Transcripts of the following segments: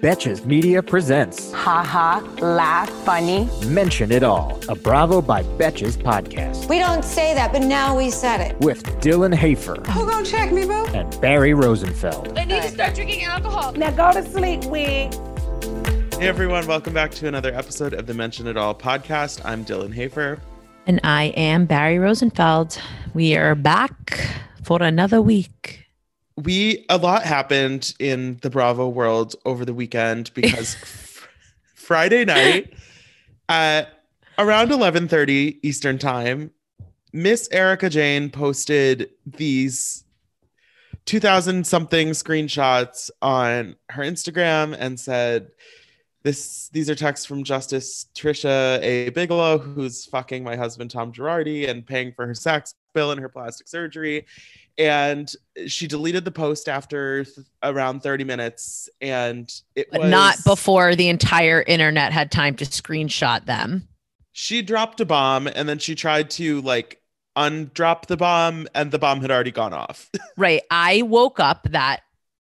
Betches Media presents Ha ha, laugh, funny. Mention It All, a Bravo by Betches podcast We don't say that, but now we said it. with Dylan Hafer Who gonna check me, boo? and Barry Rosenfeld. I need to start drinking alcohol. Now go to sleep, wig. Hey everyone, welcome back to another episode of the Mention It All podcast. I'm Dylan Hafer. And I am Barry Rosenfeld. We are back for another week. We a lot happened in the Bravo world over the weekend because fr- Friday night at around 11:30 Eastern Time, Miss Erica Jayne posted these 2000 something screenshots on her Instagram and said this these are texts from Justice Tricia A. Bigelow, who's fucking my husband Tom Girardi and paying for her sex bill and her plastic surgery. And she deleted the post after th- around 30 minutes. And it But was not before the entire internet had time to screenshot them. she dropped a bomb and then she tried to like undrop the bomb and the bomb had already gone off. Right. I woke up that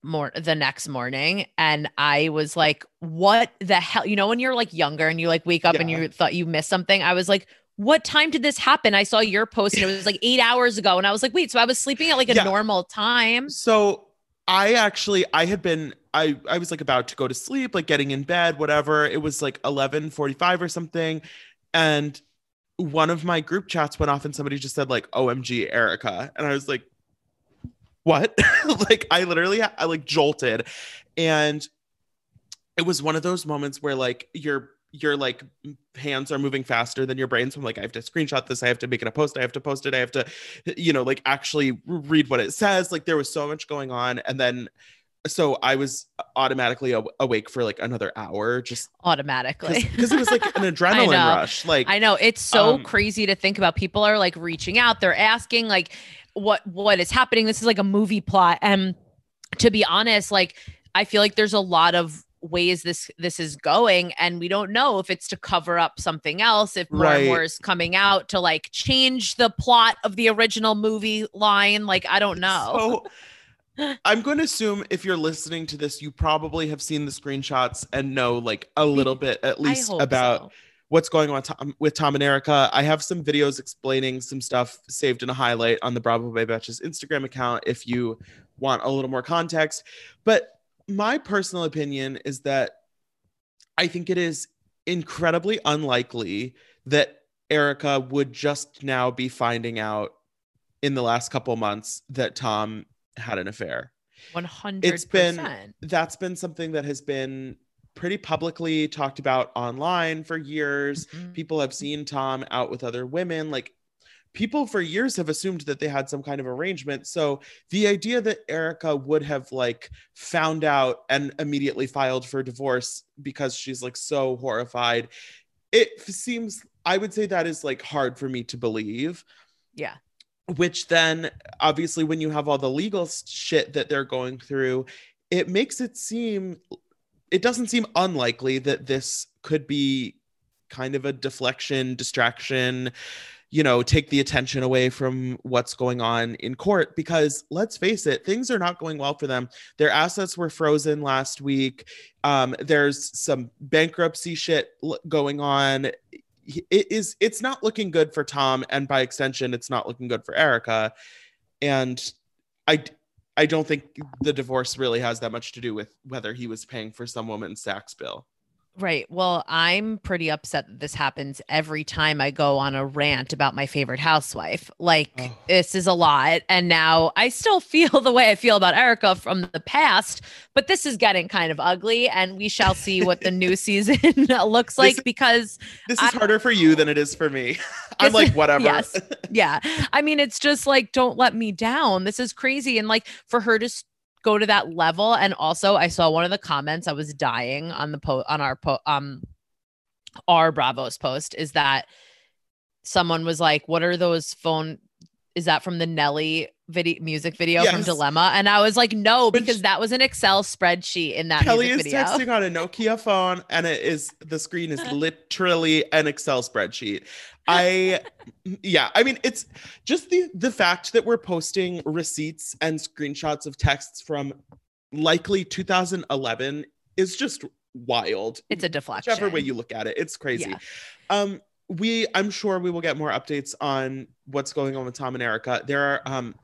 mor- the next morning and I was like, what the hell? You know, when you're like younger and you like wake up and you thought you missed something, I was like, what time did this happen? I saw your post and it was like eight hours ago. And I was like, wait, so I was sleeping at like a Yeah. normal time. So I actually I had been I I was like about to go to sleep, like getting in bed, whatever. It was like 11:45 or something and one of my group chats went off and somebody just said like OMG Erica and I was like what? like I literally I like jolted. And it was one of those moments where like your your like hands are moving faster than your brain so i'm like i have to screenshot this. I have to make it a post. I have to post it. I have to you know like actually read what it says. Like there was so much going on. And then so i was automatically aw- awake for like another hour just Automatically. because it was like an adrenaline rush like I know it's so Um, crazy to think about. People are like reaching out, they're asking like what what is happening. This is like a movie plot. And to be honest, like I feel like there's a lot of ways this this is going and we don't know if it's to cover up something else if more and more is coming out to like change the plot of the original movie line like i don't know So I'm going to assume if you're listening to this, you probably have seen the screenshots and know like a little bit at least about so. what's going on with Tom and Erica. I have some videos explaining some stuff saved in a highlight on the Bravo by Betches Instagram account if you want a little more context. But my personal opinion is that I think it is incredibly unlikely that Erica would just now be finding out in the last couple months that Tom had an affair. 100% It's been- That's been something that has been pretty publicly talked about online for years. Mhm. People have seen Tom out with other women. Like people for years have assumed that they had some kind of arrangement. So the idea that Erica would have like found out and immediately filed for divorce because she's like so horrified, it seems I would say that is like hard for me to believe yeah which then obviously when you have all the legal shit that they're going through it makes it seem it doesn't seem unlikely that this could be kind of a deflection distraction you know take the attention away from what's going on in court. Because let's face it things are not going well for them. Their assets were frozen last week. Um there's some bankruptcy shit going on it is it's not looking good for Tom and by extension it's not looking good for Erica and I I don't think the divorce really has that much to do with whether he was paying for some woman's tax bill. Right. Well, I'm pretty upset that this happens every time I go on a rant about my favorite housewife. Like, Oh. this is a lot. And now I still feel the way I feel about Erica from the past, but this is getting kind of ugly. And we shall see what the new season looks like This- because, This is I- harder for you than it is for me. I'm like is- whatever. yes. yeah. I mean, it's just like, don't let me down. This is crazy. And like, for her to go to that level. And also, I saw one of the comments. I was dying on the post on our po- um our Bravos post is that someone was like, "What are those phone? Is that from the Nelly video music video from Dilemma?" And I was like, "No, because that was an Excel spreadsheet in that Kelly is video." texting on a Nokia phone, and it is the screen is literally an Excel spreadsheet. I, yeah, I mean, it's just the the fact that we're posting receipts and screenshots of texts from likely 2011 is just wild. It's a deflection. whichever way you look at it, it's crazy. Yeah. Um, we, I'm sure we will get more updates on what's going on with Tom and Erica. There are, um,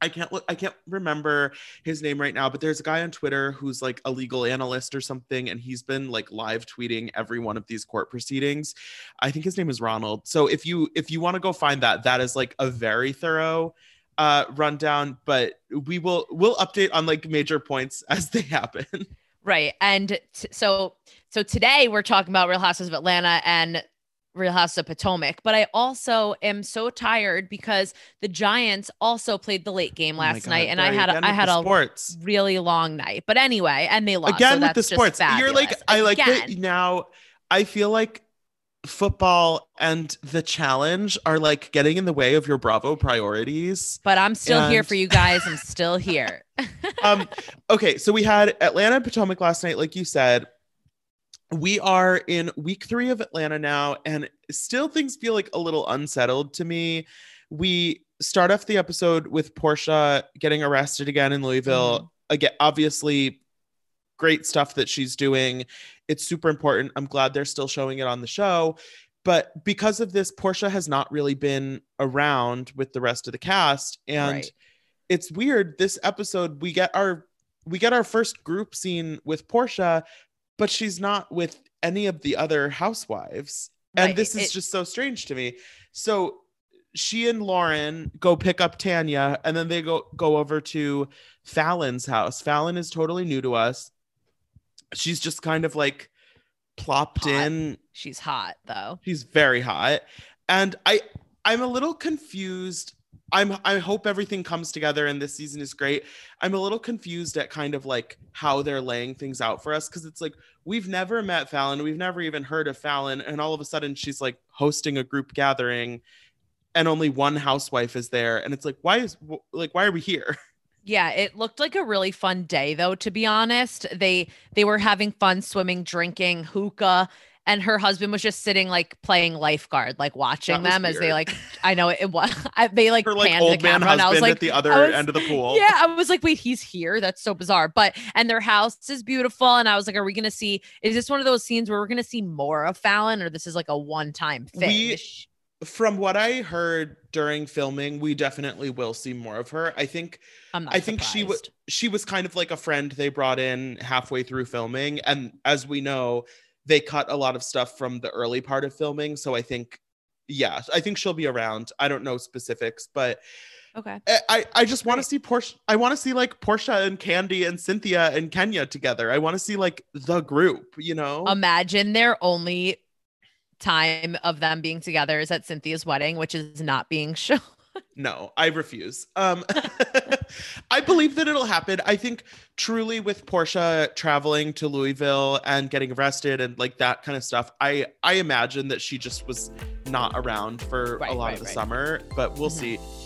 I can't look, I can't remember his name right now, but there's a guy on Twitter who's like a legal analyst or something, and he's been like live tweeting every one of these court proceedings. I think his name is Ronald. So if you if you want to go find that, that is like a very thorough uh rundown, but we will we'll update on like major points as they happen. Right. And t- so so today we're talking about Real Houses of Atlanta and Real House of Potomac, but I also am so tired because the Giants also played the late game Oh last God, night and I had a, I had a sports. really long night. But anyway, and they lost. so again with the sports. You're like. I like that now. I feel like football and the challenge are like getting in the way of your Bravo priorities. But I'm still here for you guys. I'm still here. Um, okay, so we had Atlanta and Potomac last night, like you said. We are in week three of Atlanta now, and still things feel like a little unsettled to me. We start off the episode with Porsha getting arrested again in Louisville. Mm-hmm. Again, obviously, great stuff that she's doing. It's super important. I'm glad they're still showing it on the show. But because of this, Porsha has not really been around with the rest of the cast. And Right. it's weird. This episode, we get our we get our first group scene with Porsha, but she's not with any of the other housewives. And this is it- just so strange to me. So she and Lauren go pick up Tanya and then they go go over to Falynn's house. Falynn is totally new to us. She's just kind of like plopped Hot. in. She's hot though. She's very hot. And I I'm a little confused. I'm I hope everything comes together and this season is great. I'm a little confused at kind of like how they're laying things out for us because it's like we've never met Falynn, we've never even heard of Falynn, and all of a sudden she's like hosting a group gathering and only one housewife is there and it's like why is like why are we here? Yeah, it looked like a really fun day though, to be honest. They they were having fun swimming, drinking, hookah, and her husband was just sitting like playing lifeguard, like watching them as they like I know it was I, they like Her like panned the camera and I was like at the other was- end of the pool. Yeah, I was like, wait, he's here. That's so bizarre. But and their house is beautiful. And I was like, are we gonna see? Is this one of those scenes where we're gonna see more of Falynn, or this is like a one-time thing? We- From what I heard during filming, we definitely will see more of her. I think I'm not. I think she was she was kind of like a friend they brought in halfway through filming, and as we know, they cut a lot of stuff from the early part of filming. So I think, yeah, I think she'll be around. I don't know specifics, but okay. I I, I just want to see Porsha. I want to see like Porsha and Kandi and Cynthia and Kenya together. I want to see like the group. You know, Imagine their only time of them being together is at Cynthia's wedding, which is not being shown. No, I refuse. Um I believe that it'll happen. I think truly with Porsha traveling to Louisville and getting arrested and like that kind of stuff, I I imagine that she just was not around for a lot right, of the right. summer, but we'll Mhm. see.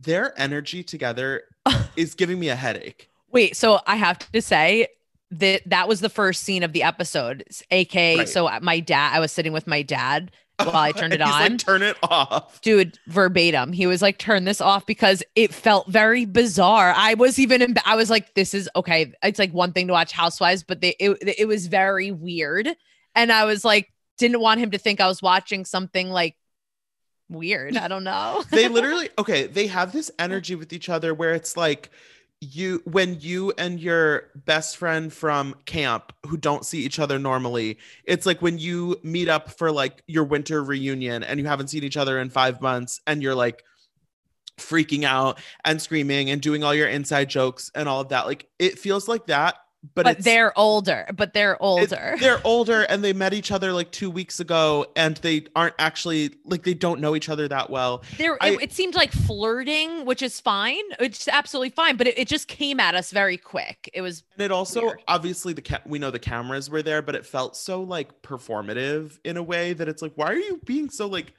their energy together is giving me a headache. Wait, so I have to say that that was the first scene of the episode. AK, Right. so my dad, I was sitting with my dad while I turned it on. like, turn it off. Dude, verbatim. He was like, turn this off because it felt very bizarre. I was even, in, I was like, this is okay. It's like one thing to watch Housewives, but they, it, it was very weird. And I was like, didn't want him to think I was watching something like weird. I don't know. They literally, okay, they have this energy with each other where it's like you, when you and your best friend from camp who don't see each other normally, it's like when you meet up for like your winter reunion and you haven't seen each other in five months and you're like, freaking out and screaming and doing all your inside jokes and all of that. Like it feels like that, but, but they're older, but they're it- older. they're older and they met each other like two weeks ago and they aren't actually like they don't know each other that well. There, it, it seemed like flirting, which is fine. It's absolutely fine, but it, it just came at us very quick. It was And it also Weird. obviously the ca- we know the cameras were there, but it felt so like performative in a way that it's like, why are you being so like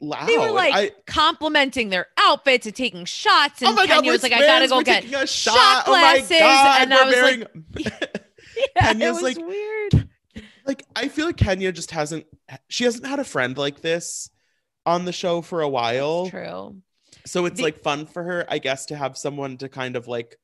loud? they were like I, complimenting their outfits and taking shots, and oh god, Kenya we're was like, "I gotta go get shot. shot oh my glasses," god, and we're I was wearing like, yeah, Kenya's like- weird. like I feel like Kenya just hasn't she hasn't had a friend like this on the show for a while. True. So it's The- like fun for her, I guess, to have someone to kind of like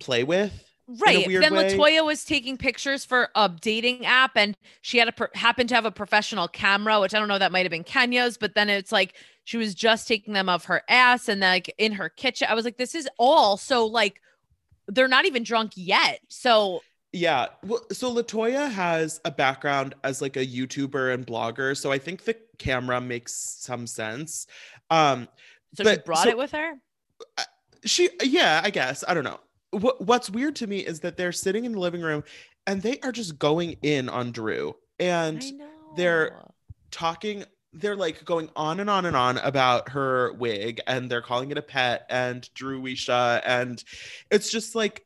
play with. Right. Then way. Latoya was taking pictures for a dating app and she had a pro- happened to have a professional camera, which I don't know that might have been Kenya's, but then it's like she was just taking them of her ass and like in her kitchen. I was like, this is all so like they're not even drunk yet. So Yeah. Well, so Latoya has a background as like a YouTuber and blogger. So I think the camera makes some sense. Um so she brought so- it with her. she yeah, I guess. I don't know. What what's weird to me is that they're sitting in the living room and they are just going in on Drew. And they're- talking they're like going on and on and on about her wig and they're calling it a pet and Drew Wisha and it's just like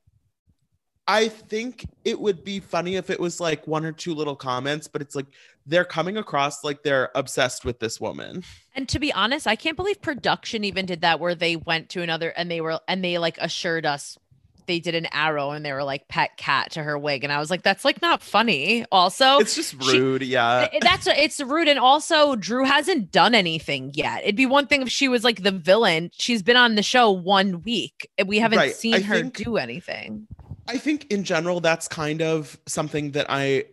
I think it would be funny if it was like one or two little comments but it's like they're coming across like they're obsessed with this woman. And to be honest, I can't believe production even did that where they went to another and they were and they like assured us they did an arrow and they were like pet cat to her wig and I was like that's like not funny. Also, It's just she- rude, yeah. That's it's rude and also Drew hasn't done anything yet. It'd be one thing if she was like the villain. She's been on the show one week and we haven't Right. seen I her think- do anything. I think in general that's kind of something that I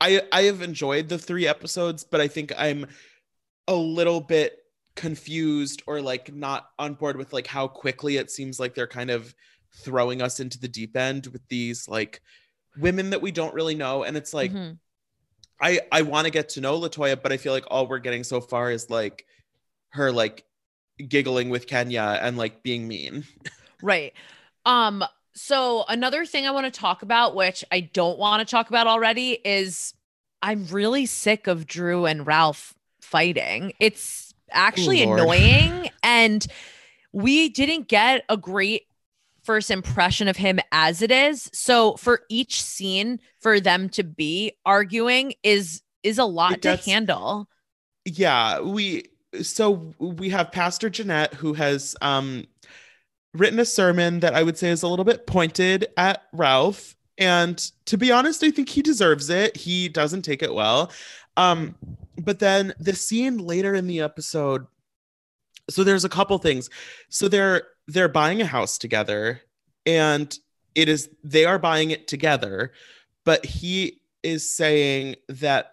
I I have enjoyed the three episodes, but I think I'm a little bit confused or like not on board with like how quickly it seems like they're kind of throwing us into the deep end with these like women that we don't really know and it's like Mhm. I I want to get to know Latoya, but I feel like all we're getting so far is like her like giggling with Kenya and like being mean. Right. Um so another thing I want to talk about which I don't want to talk about already is I'm really sick of Drew and Ralph fighting. It's actually Lord. annoying and we didn't get a great first impression of him as it is. So for each scene for them to be arguing is is a lot to handle. yeah we so we have pastor jeanette who has um written a sermon that i would say is a little bit pointed at ralph and to be honest i think he deserves it he doesn't take it well um but then the scene later in the episode so there's a couple things so they're they're buying a house together and it is they are buying it together but he is saying that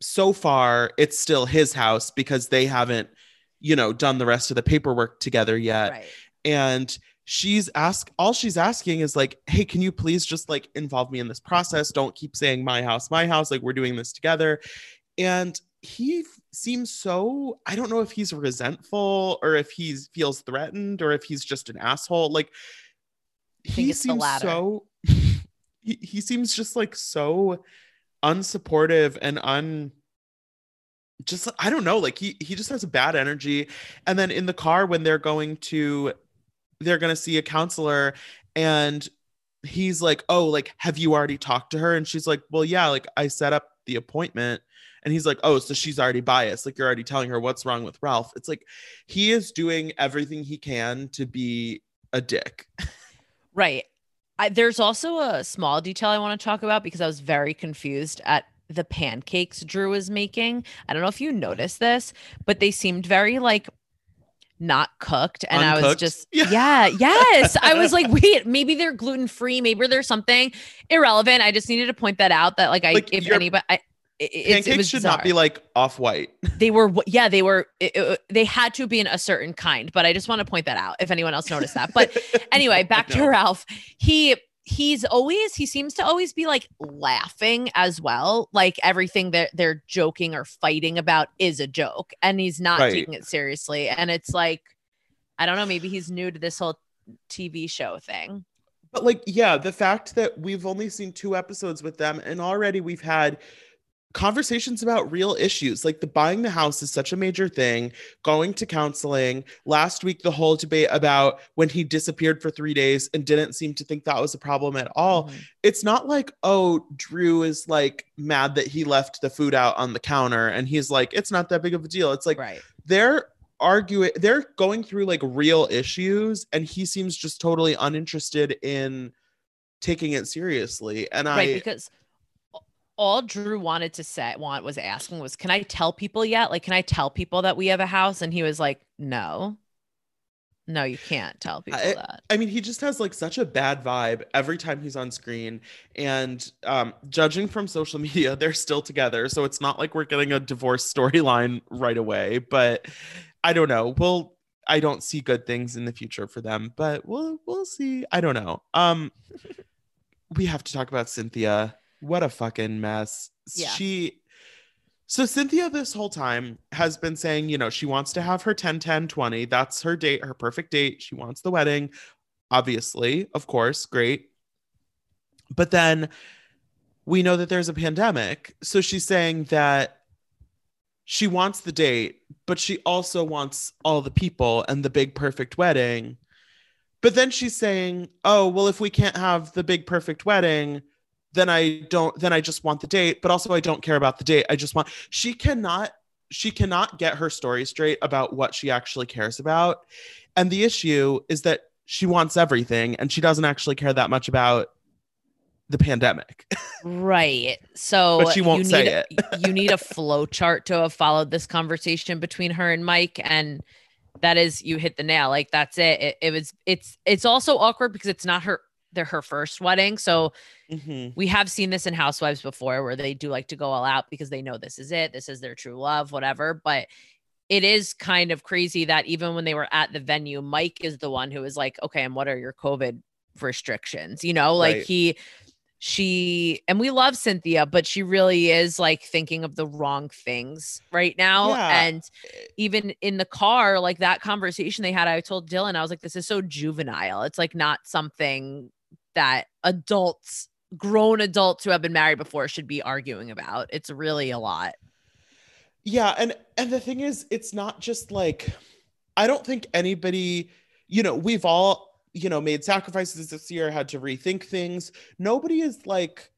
so far it's still his house because they haven't you know done the rest of the paperwork together yet. Right. and she's ask all she's asking is like hey can you please just like involve me in this process? Don't keep saying my house my house like we're doing this together. And he seems so I don't know if he's resentful or if he feels threatened or if he's just an asshole. Like he seems so he, he seems just like so unsupportive and un just I don't know, like he he just has a bad energy. And then in the car when they're going to they're going to see a counselor and he's like, "Oh, like have you already talked to her?" And she's like, "Well, yeah, like I set up the appointment." And he's like, "Oh, so she's already biased. Like you're already telling her what's wrong with Ralph." It's like he is doing everything he can to be a dick. Right. I, there's also a small detail I want to talk about because I was very confused at the pancakes Drew was making. I don't know if you noticed this, but they seemed very like not cooked. And I was just, Yeah. yeah, yes. I was like, wait, maybe they're gluten free. Maybe there's something irrelevant. I just needed to point that out that, like, I, Like, if anybody, I, it, Pancakes it should bizarre not be like off white. they were yeah they were it- it- they had to be in a certain kind but i just want to point that out if anyone else noticed that. But anyway back to ralph. He he's always he seems to always be like laughing as well. Like everything that they're joking or fighting about is a joke and he's not Right. taking it seriously. And it's like i don't know maybe he's new to this whole tv show thing. But like, yeah, the fact that we've only seen two episodes with them and already we've had conversations about real issues. Like the buying the house is such a major thing going to counseling. Last week the whole debate about when he disappeared for three days and didn't seem to think that was a problem at all. Mhm. it's not like oh drew is like mad that he left the food out on the counter and he's like it's not that big of a deal. It's like right. they're arguing they're going through like real issues and he seems just totally uninterested in taking it seriously. And right i because all drew wanted to say want was asking was can i tell people yet like can i tell people that we have a house and he was like no no you can't tell people I- that I mean, he just has like such a bad vibe every time he's on screen. And um, judging from social media, they're still together. So it's not like we're getting a divorce storyline right away. But I don't know. We'll I don't see good things in the future for them, but we'll we'll see. I don't know. Um we have to talk about Cynthia. What a fucking mess. Yeah. She so Cynthia this whole time has been saying, you know, she wants to have her 10 10 20. That's her date, her perfect date. She wants the wedding. Obviously, of course, great. But then we know that there's a pandemic. So she's saying that she wants the date, but she also wants all the people and the big perfect wedding. But then she's saying, "Oh, well if we can't have the big perfect wedding, then I don't then I just want the date, but also I don't care about the date. I just want She cannot she cannot get her story straight about what she actually cares about. And the issue is that she wants everything and she doesn't actually care that much about the pandemic. right so But she won't you say need, a- you need a flow chart to have followed this conversation between her and mike and that is you hit the nail like that's it. it it was it's it's also awkward because it's not her they're her first wedding so Mhm. we have seen this in housewives before where they do like to go all out because they know this is it this is their true love whatever but it is kind of crazy that even when they were at the venue mike is the one who is like okay and what are your covid restrictions you know like Right. he she and we love cynthia but she really is like thinking of the wrong things right now Yeah. and even in the car like that conversation they had i told dylan i was like this is so juvenile it's like not something that adults grown adults who have been married before should be arguing about it's really a lot Yeah, and and the thing is, it's not just like I don't think anybody, you know, we've all, you know, made sacrifices this year, had to rethink things. Nobody is like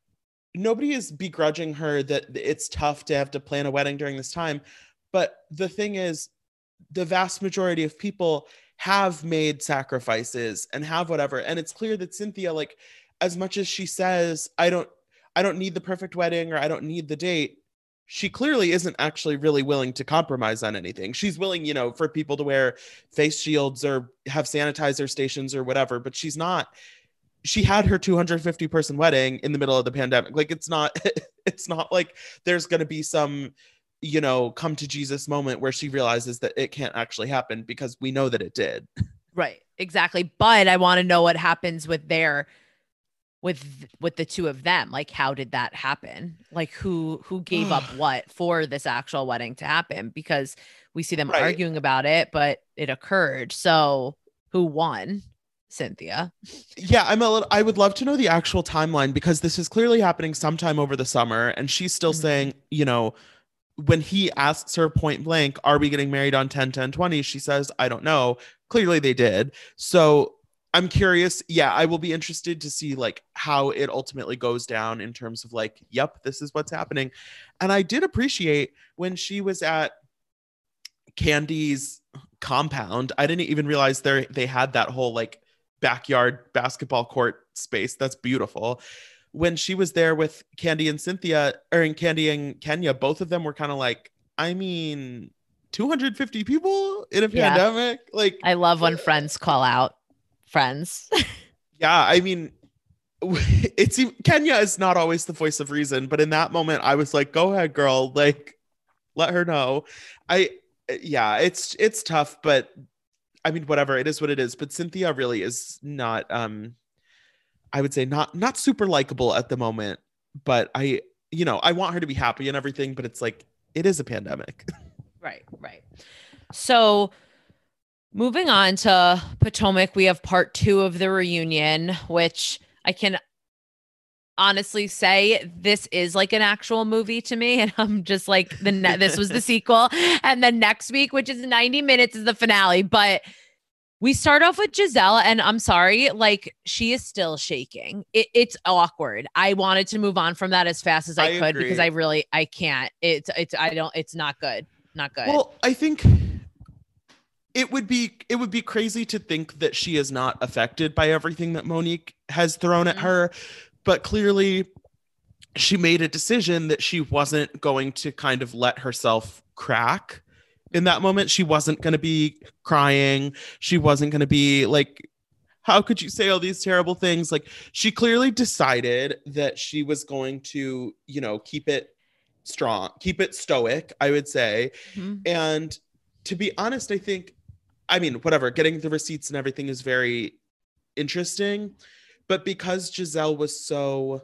nobody is begrudging her that it's tough to have to plan a wedding during this time. But the thing is, the vast majority of people have made sacrifices and have whatever. And it's clear that Cynthia, like, as much as she says, I don't I don't need the perfect wedding or I don't need the date, she clearly isn't actually really willing to compromise on anything. She's willing, you know, for people to wear face shields or have sanitizer stations or whatever, but she's not. She had her 250 person wedding in the middle of the pandemic. Like it's not it's not like there's going to be some you know, come to Jesus moment where she realizes that it can't actually happen because we know that it did. right exactly but i want to know what happens with their with with the two of them like how did that happen like who who gave up what for this actual wedding to happen because we see them Right. arguing about it but it occurred so who won cynthia Yeah, I'm a little I would love to know the actual timeline because this is clearly happening sometime over the summer and she's still Mhm. saying, you know, when he asks her point blank, are we getting married on 10 10 20? She says, I don't know. Clearly they did. So I'm curious. Yeah, I will be interested to see like how it ultimately goes down in terms of like, yep, this is what's happening. And I did appreciate when she was at Kandi's compound. I didn't even realize they they had that whole like backyard basketball court space. That's beautiful. When she was there with Kandi and Cynthia, or in Kandi and Kenya, both of them were kind of like, I mean, 250 people in a Yeah. pandemic? Like, i love when friends call out friends yeah, I mean, it's Kenya is not always the voice of reason, but in that moment, I was like, "Go ahead, girl. Like, let her know." I, yeah, it's it's tough, but I mean, whatever. It is what it is. But Cynthia really is not. Um, I would say not not super likable at the moment. But I, you know, I want her to be happy and everything. But it's like it is a pandemic. Right, right. So moving on to Potomac, we have part two of the reunion, which I can honestly say this is like an actual movie to me. And I'm just like the ne- this was the sequel. And then next week, which is 90 minutes, is the finale. But we start off with Gizelle, and I'm sorry, like she is still shaking. It, it's awkward. I wanted to move on from that as fast as I, I could because. I really I can't. It's it's I don't. It's not good. Not good. Well, I think it would be it would be crazy to think that she is not affected by everything that Monique has thrown at Mhm. her, but clearly she made a decision that she wasn't going to kind of let herself crack in that moment. She wasn't going to be crying. She wasn't going to be like how could you say all these terrible things? Like she clearly decided that she was going to, you know, keep it strong, keep it stoic, I would say. Mhm. And to be honest, I think, I mean, whatever, getting the receipts and everything is very interesting. But because Gizelle was so,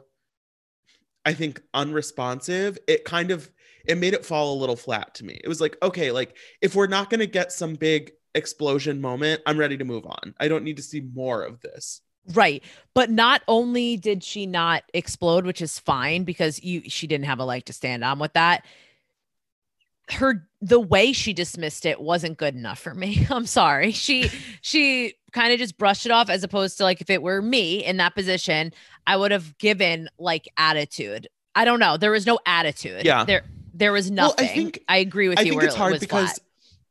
I think, unresponsive, it kind of it made it fall a little flat to me. It was like, okay, like if we're not gonna get some big explosion moment, I'm ready to move on. I don't need to see more of this. Right. But not only did she not explode, which is fine because you she didn't have a leg to stand on with that. Her the way she dismissed it wasn't good enough for me. I'm sorry. She she kind of just brushed it off as opposed to like if it were me in that position, I would have given like attitude. I don't know. There was no attitude. Yeah. There there was Well, nothing. I think- I agree with you. I you. think it's hard was because flat.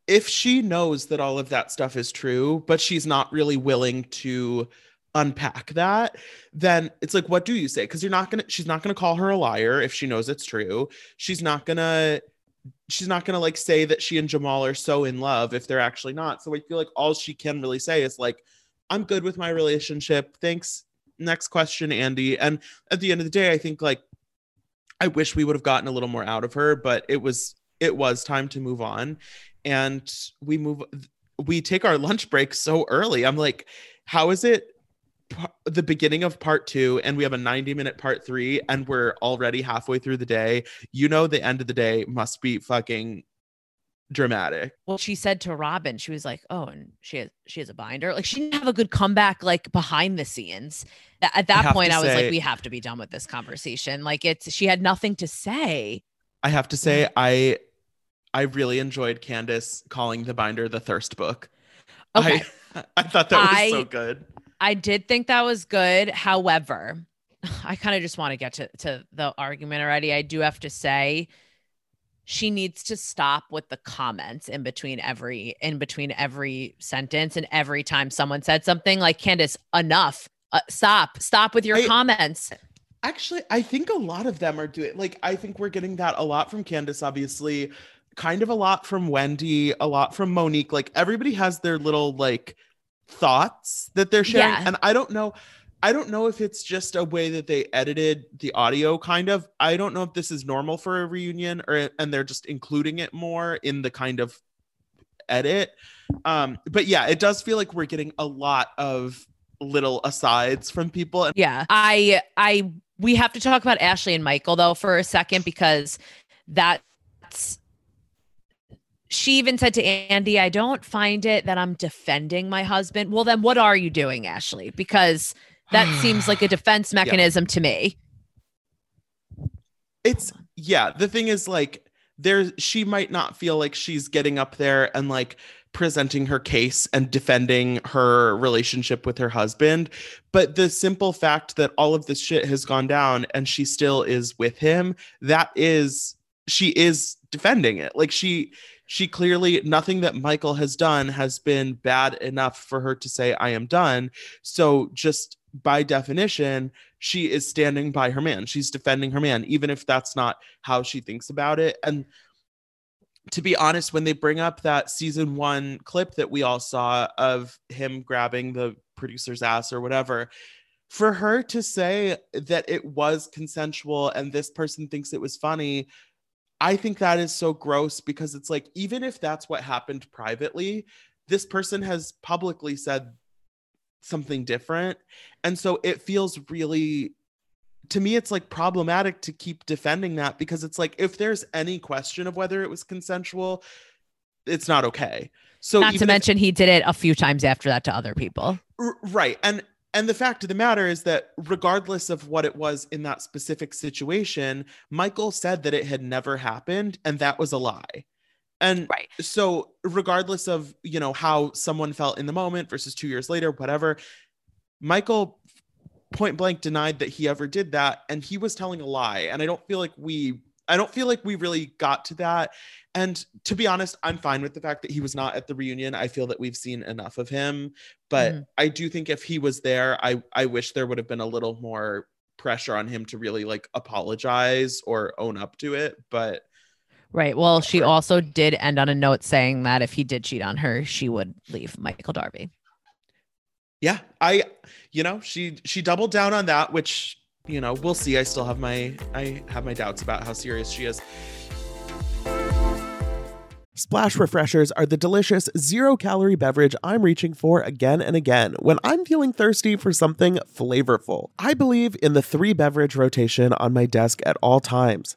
if she knows that all of that stuff is true, but she's not really willing to unpack that, then it's like, what do you say? Because you're not gonna, she's not gonna call her a liar if she knows it's true. She's not gonna, she's not gonna like say that she and Jamal are so in love if they're actually not. So I feel like all she can really say is like, I'm good with my relationship. Thanks. Next question, Andy. And at the end of the day, I think like I wish we would have gotten a little more out of her, but it was it was time to move on. And we move we take our lunch break so early. I'm like, how is it the beginning of part 2 and we have a 90 minute part 3 and we're already halfway through the day? You know the end of the day must be fucking dramatic. well she said to robyn she was like oh and she has she has a binder. Like she didn't have a good comeback like behind the scenes. At that have point i was say- like we have to be done with this conversation. Like it's she had nothing to say. I have to say I I really enjoyed Candiace calling the binder the thirst book. okay. I, I thought that was I- so good. i did think that was good. However i kind of just want to get to, to the argument already. I do have to say she needs to stop with the comments in between every in between every sentence and every time someone said something like candiace enough uh, stop stop with your I- comments Actually, I think a lot of them are doing like I think we're getting that a lot from Candiace, obviously, kind of a lot from Wendy, a lot from Monique. Like everybody has their little like thoughts that they're sharing. Yeah. And I don't know. I don't know if it's just a way that they edited the audio kind of. I don't know if this is normal for a reunion or and they're just including it more in the kind of edit. Um, but yeah, it does feel like we're getting a lot of little asides from people. Yeah. I I we have to talk about Ashley and Michael though for a second because that's she even said to Andy, I don't find it that I'm defending my husband. Well, then what are you doing, Ashley? Because that seems like a defense mechanism to me. it's yeah the thing is like there she might not feel like she's getting up there and like presenting her case and defending her relationship with her husband but the simple fact that all of this shit has gone down and she still is with him that is she is defending it. Like she she clearly nothing that michael has done has been bad enough for her to say i am done. So just by definition she is standing by her man. She's defending her man, even if that's not how she thinks about it. And to be honest, when they bring up that season one clip that we all saw of him grabbing the producer's ass or whatever, for her to say that it was consensual and this person thinks it was funny, I think that is so gross because it's like, even if that's what happened privately, this person has publicly said something different. And so it feels really to me it's like problematic to keep defending that because it's like if there's any question of whether it was consensual, it's not okay. So Not to if- mention he did it a few times after that to other people. R- right and and the fact of the matter is that regardless of what it was in that specific situation michael said that it had never happened and that was a lie and Right. so regardless of you know how someone felt in the moment versus two years later whatever michael point blank denied that he ever did that and he was telling a lie. And i don't feel like we i don't feel like we really got to that. And to be honest i'm fine with the fact that he was not at the reunion. I feel that we've seen enough of him. But Mhm. i do think if he was there i i wish there would have been a little more pressure on him to really like apologize or own up to it. But Right. Well, she also did end on a note saying that if he did cheat on her, she would leave Michael Darby. yeah i you know she she doubled down on that which you know we'll see i still have my i have my doubts about how serious she is Splash Refreshers are the delicious zero calorie beverage I'm reaching for again and again when I'm feeling thirsty for something flavorful. I believe in the three beverage rotation on my desk at all times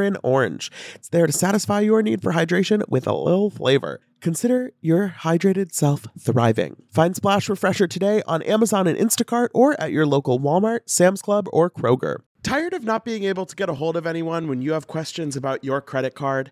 orange. It's there to satisfy your need for hydration with a little flavor. Consider your hydrated self thriving. Find Splash Refresher today on Amazon and Instacart or at your local Walmart, Sam's Club, or Kroger. Tired of not being able to get a hold of anyone when you have questions about your credit card?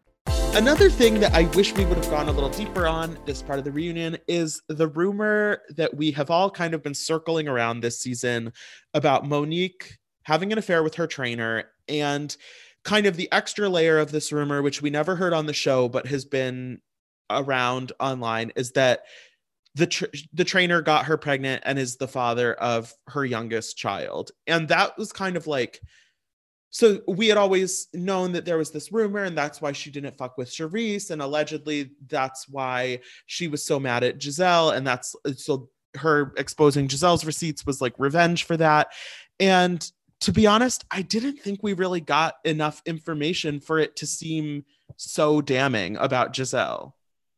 Another thing that I wish we would have gone a little deeper on this part of the reunion is the rumor that we have all kind of been circling around this season about Monique having an affair with her trainer and kind of the extra layer of this rumor, which we never heard on the show but has been around online, is that the tr- the trainer got her pregnant and is the father of her youngest child, and that was kind of like so we had always known that there was this rumor, and that's why she didn't fuck with Charrisse, and allegedly that's why she was so mad at Gizelle, and that's so her exposing Gizelle's receipts was like revenge for that. And to be honest, I didn't think we really got enough information for it to seem so damning about Gizelle.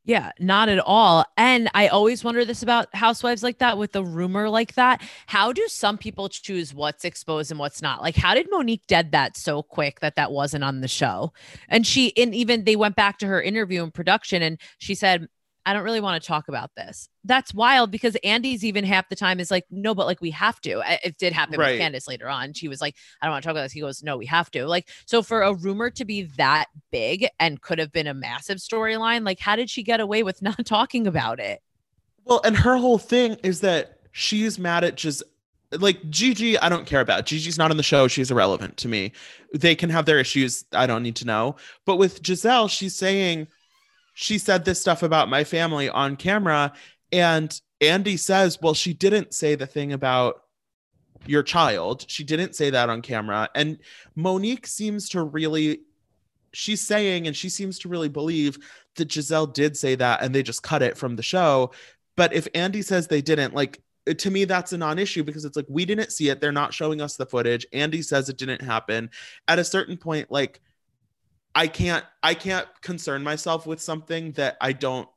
Yeah, not at all. And I always wonder this about housewives like that with the rumor like that. How do some people choose what's exposed and what's not? Like, how did Monique dead that so quick that that wasn't on the show? And she, and even they went back to her interview in production and she said, I don't really want to talk about this. That's wild because Andy's even half the time is like, no, but like we have to. It did happen Right. with Candiace later on. She was like, I don't want to talk about this. He goes, no, we have to. Like, so for a rumor to be that big and could have been a massive storyline, like, how did she get away with not talking about it? Well, and her whole thing is that she's mad at just like Gigi, I don't care about. Gigi's not on the show. She's irrelevant to me. They can have their issues. I don't need to know. But with Gizelle, she's saying she said this stuff about my family on camera. And Andy says, well, she didn't say the thing about your child. She didn't say that on camera. And Monique seems to really, she's saying, and she seems to really believe that Gizelle did say that and they just cut it from the show. But if Andy says they didn't, like uh, to me, that's a non issue because it's like we didn't see it. They're not showing us the footage. Andy says it didn't happen. At a certain point, like I can't, I can't concern myself with something that I don't,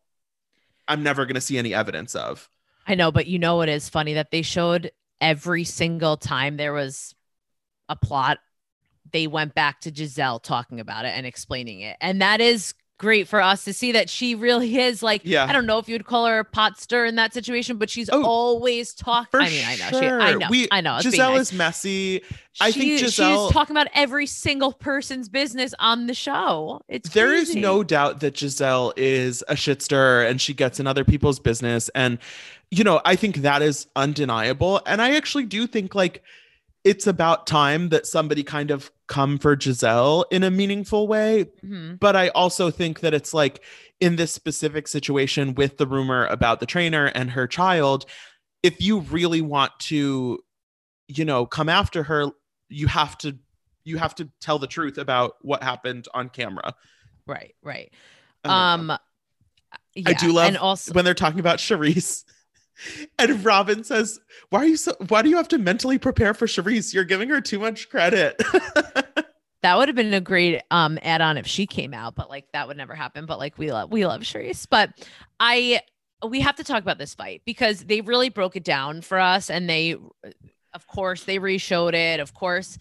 I'm never going to see any evidence of. I know, but you know what is funny that they showed every single time there was a plot, they went back to Gizelle talking about it and explaining it. And that is great for us to see that she really is like, Yeah. I don't know if you would call her a pot stir in that situation, but she's Oh, always talking. I mean, I know, she, I know, We- I know. Gizelle nice. is messy. I think Gizelle- she's talking about every single person's business on the show. It's There is no doubt that Gizelle is a shit stirrer and she gets in other people's business. And, you know, I think that is undeniable. And I actually do think like it's about time that somebody kind of come for Gizelle in a meaningful way. Mhm. But I also think that it's like in this specific situation with the rumor about the trainer and her child, if you really want to, you know, come after her, you have to you have to tell the truth about what happened on camera. right, right. Know. Um, I do love and also when they're talking about Charrisse. And Robyn says, "Why are you so? Why do you have to mentally prepare for Charrisse? You're giving her too much credit." That would have been a great um add-on if she came out, but like that would never happen. But like we love we love Charrisse. But I we have to talk about this fight because they really broke it down for us and they of course they re-showed it. Of course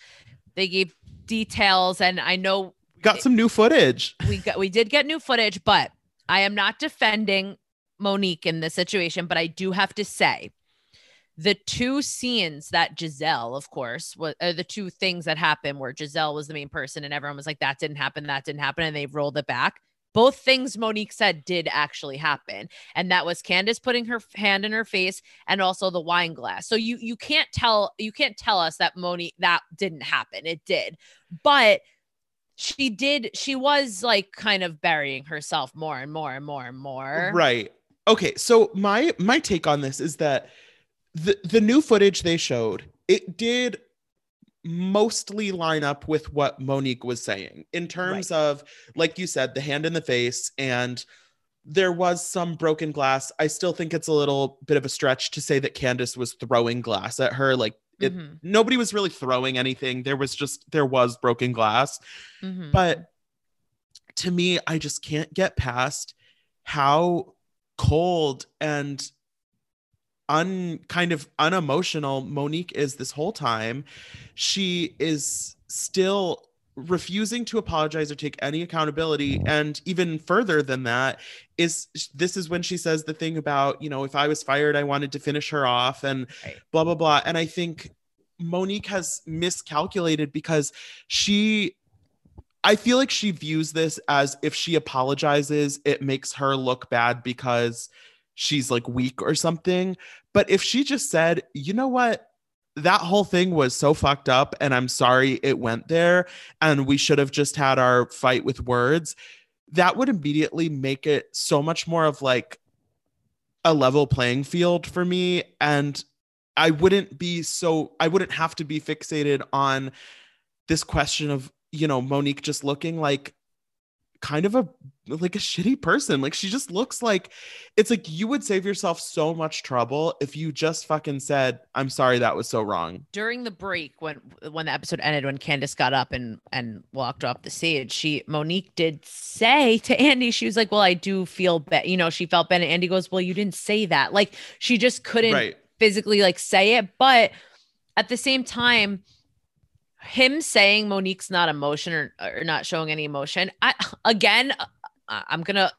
they gave details and I know Got some new footage. we got we did get new footage, but I am not defending Monique in this situation, but I do have to say the two scenes that Gizelle, of course, was the two things that happened where Gizelle was the main person and everyone was like, that didn't happen, that didn't happen, and they rolled it back. Both things Monique said did actually happen. And that was Candiace putting her hand in her face and also the wine glass. So you you can't tell you can't tell us that Monique that didn't happen. It did. But she did she was like kind of burying herself more and more and more and more. Right. Okay. So my my take on this is that the the new footage they showed it did mostly line up with what Monique was saying in terms of like you said the hand in the face and there was some broken glass. I still think it's a little bit of a stretch to say that Candiace was throwing glass at her like it Mhm, nobody was really throwing anything. There was just there was broken glass. mhm. But to me, I just can't get past how cold and un kind of unemotional Monique is this whole time. She is still refusing to apologize or take any accountability and even further than that is this is when she says the thing about you know if i was fired i wanted to finish her off and Right. blah blah blah and i think monique has miscalculated because she I feel like she views this as if she apologizes, it makes her look bad because she's like weak or something. But if she just said, you know what? That whole thing was so fucked up, and I'm sorry it went there, and we should have just had our fight with words, that would immediately make it so much more of like a level playing field for me. And I wouldn't be so, I wouldn't have to be fixated on this question of you know Monique just looking like kind of a like a shitty person. Like she just looks like it's like you would save yourself so much trouble if you just fucking said, "I'm sorry, that was so wrong." During the break, when when the episode ended, when Candiace got up and and walked off the stage, she Monique did say to Andy, she was like, "Well, I do feel bad." You know, she felt bad, and Andy goes, "Well, you didn't say that." Like she just couldn't Right. physically like say it, but at the same time him saying Monique's not emotion or, or not showing any emotion. I again, uh, I- I'm gonna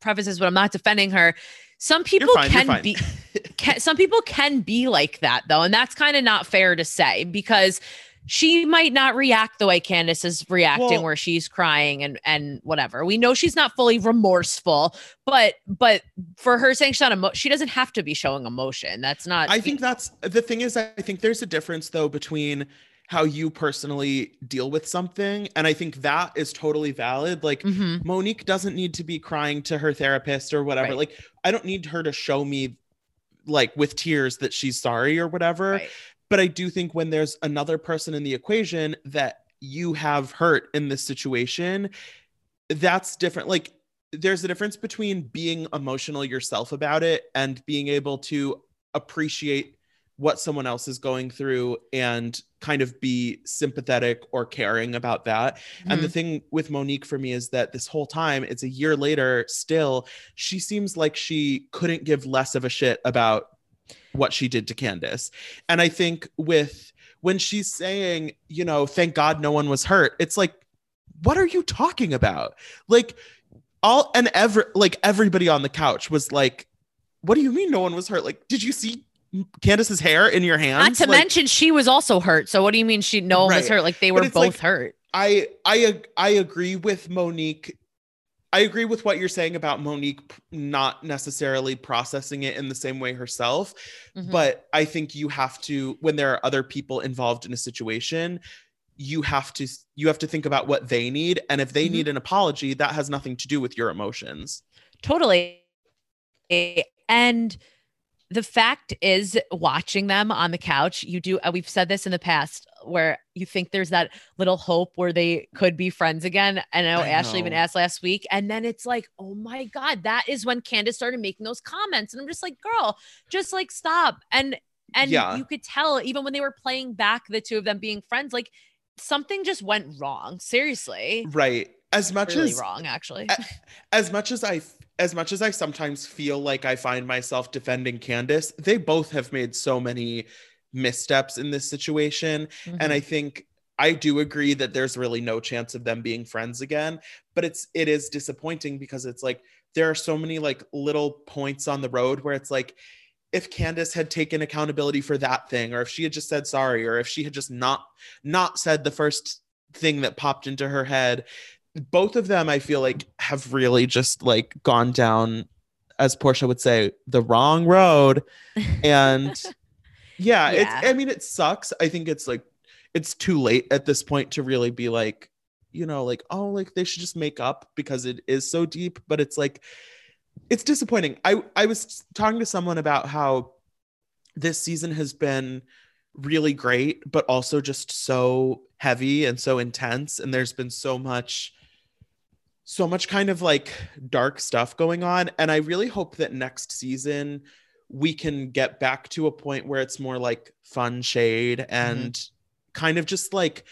preface this, but I'm not defending her. Some people fine, can be, can, some people can be like that though, and that's kind of not fair to say because she might not react the way Candiace is reacting, Well- where she's crying and and whatever. We know she's not fully remorseful, but but for her saying she's not emo- she doesn't have to be showing emotion. That's not. I think that's the thing is I think there's a difference though between how you personally deal with something and I think that is totally valid. Like Mhm. Monique doesn't need to be crying to her therapist or whatever. Right. Like I don't need her to show me like with tears that she's sorry or whatever. Right. But I do think when there's another person in the equation that you have hurt in this situation, that's different. Like there's a difference between being emotional yourself about it and being able to appreciate what someone else is going through and kind of be sympathetic or caring about that. And the mm-hmm. thing with Monique for me is that this whole time, it's a year later, still, she seems like she couldn't give less of a shit about what she did to Candiace. And I think with when she's saying, you know, thank God no one was hurt, it's like, what are you talking about? Like, all and every like everybody on the couch was like, what do you mean no one was hurt? Like, did you see Candiace's hair in your hands. Not to Like, mention she was also hurt. So what do you mean she no one was hurt? Like they were both like- hurt. I I I agree with Monique. I agree with what you're saying about Monique not necessarily processing it in the same way herself, Mhm. but I think you have to when there are other people involved in a situation, you have to you have to think about what they need and if they Mhm. need an apology, that has nothing to do with your emotions. totally. And the fact is, watching them on the couch, you do. uh, We've said this in the past, where you think there's that little hope where they could be friends again. And I know I Ashley even asked last week, and then it's like, oh my god, that is when Candiace started making those comments, and I'm just like, girl, just like stop. And and Yeah. you could tell even when they were playing back the two of them being friends, like something just went wrong. Seriously, Right. As much really as wrong, actually. as much as I as much as I sometimes feel like I find myself defending Candiace, they both have made so many missteps in this situation. And Mhm. I think I do agree that there's really no chance of them being friends again. But it's it is disappointing because it's like there are so many like little points on the road where it's like if Candiace had taken accountability for that thing, or if she had just said sorry, or if she had just not not said the first thing that popped into her head, both of them I feel like have really just like gone down, as Porsha would say, the wrong road. And yeah, Yeah. it's I mean it sucks. I think it's like it's too late at this point to really be like, you know, like, oh, like they should just make up because it is so deep. But it's like it's disappointing. I I was talking to someone about how this season has been really great, but also just so heavy and so intense. And there's been so much, so much kind of like dark stuff going on. And I really hope that next season we can get back to a point where it's more like fun shade and kind of just like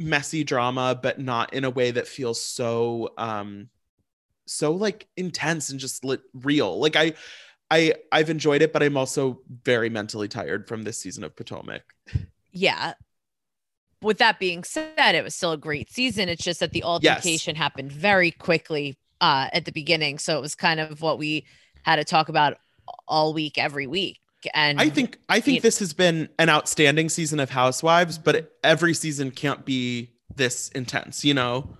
messy drama, but not in a way that feels so um so like intense and just lit real. Like I I I've enjoyed it, but I'm also very mentally tired from this season of Potomac. yeah. With that being said, it was still a great season. It's just that the altercation happened very quickly uh, at the beginning, so it was kind of what we had to talk about all week, every week. And I think I think this has been an outstanding season of Housewives, but every season can't be this intense, you know?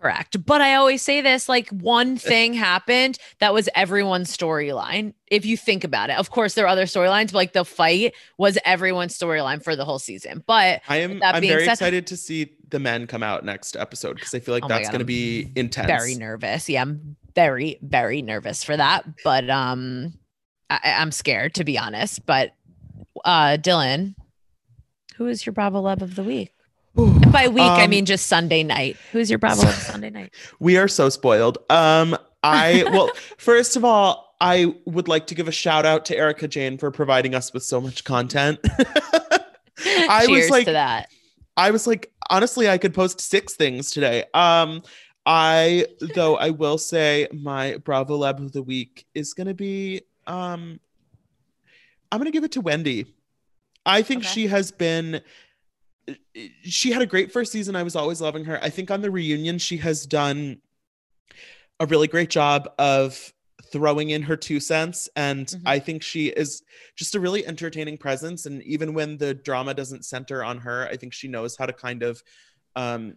Correct, but I always say this: like one thing happened that was everyone's storyline. If you think about it, of course there are other storylines, but like the fight was everyone's storyline for the whole season. But I am I'm very said- excited to see the men come out next episode because I feel like Oh that's going to be intense. very nervous. Yeah, I'm very, very nervous for that. But um, I, I'm scared to be honest. But uh, Dylan, who is your Bravo love of the week? And by week, I Um, mean just Sunday night. Who's your Bravo of Sunday night? We are so spoiled. Um, I well, first of all, I would like to give a shout out to Erica Jayne for providing us with so much content. I was Cheers like- to that. I was like, honestly, I could post six things today. Um, I though I will say my Bravo Lab of the week is gonna be um I'm gonna give it to Wendy. I think Okay. she has been she had a great first season. I was always loving her. I think on the reunion, she has done a really great job of throwing in her two cents. And Mhm. I think she is just a really entertaining presence. And even when the drama doesn't center on her, I think she knows how to kind of um,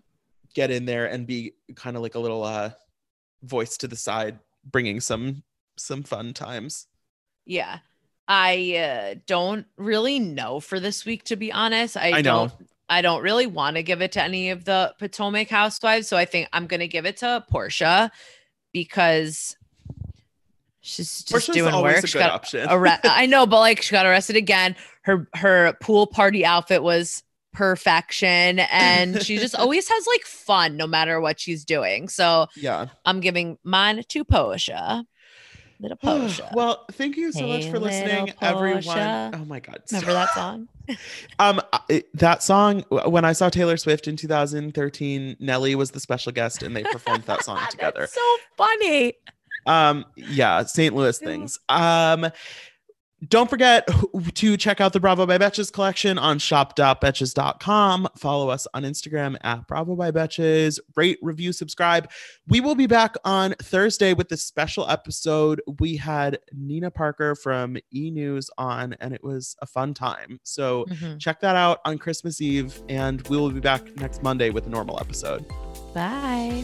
get in there and be kind of like a little uh, voice to the side, bringing some some fun times. Yeah. I uh, don't really know for this week, to be honest. I, I know. don't. I don't really want to give it to any of the Potomac housewives, so I think I'm gonna give it to Porsha because she's just Porsha's doing work. a She good got option. arre- I know, but like she got arrested again. Her her pool party outfit was perfection, and she just always has like fun no matter what she's doing. So yeah. I'm giving mine to Porsha. Little Porsha. well, thank you so much for listening, everyone. Oh my god. Remember that song? Um, that song when I saw Taylor Swift in 2013, Nelly was the special guest, and they performed that song together. That's so funny. Um, yeah, St. Louis things. Um, don't forget to check out the Bravo by Betches collection on shop.betches.com. Follow us on Instagram at Bravo by Betches. Rate, review, subscribe. We will be back on Thursday with this special episode. We had Nina Parker from E News on, and it was a fun time. So Mhm. check that out on Christmas Eve, and we will be back next Monday with a normal episode. Bye.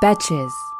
Betches.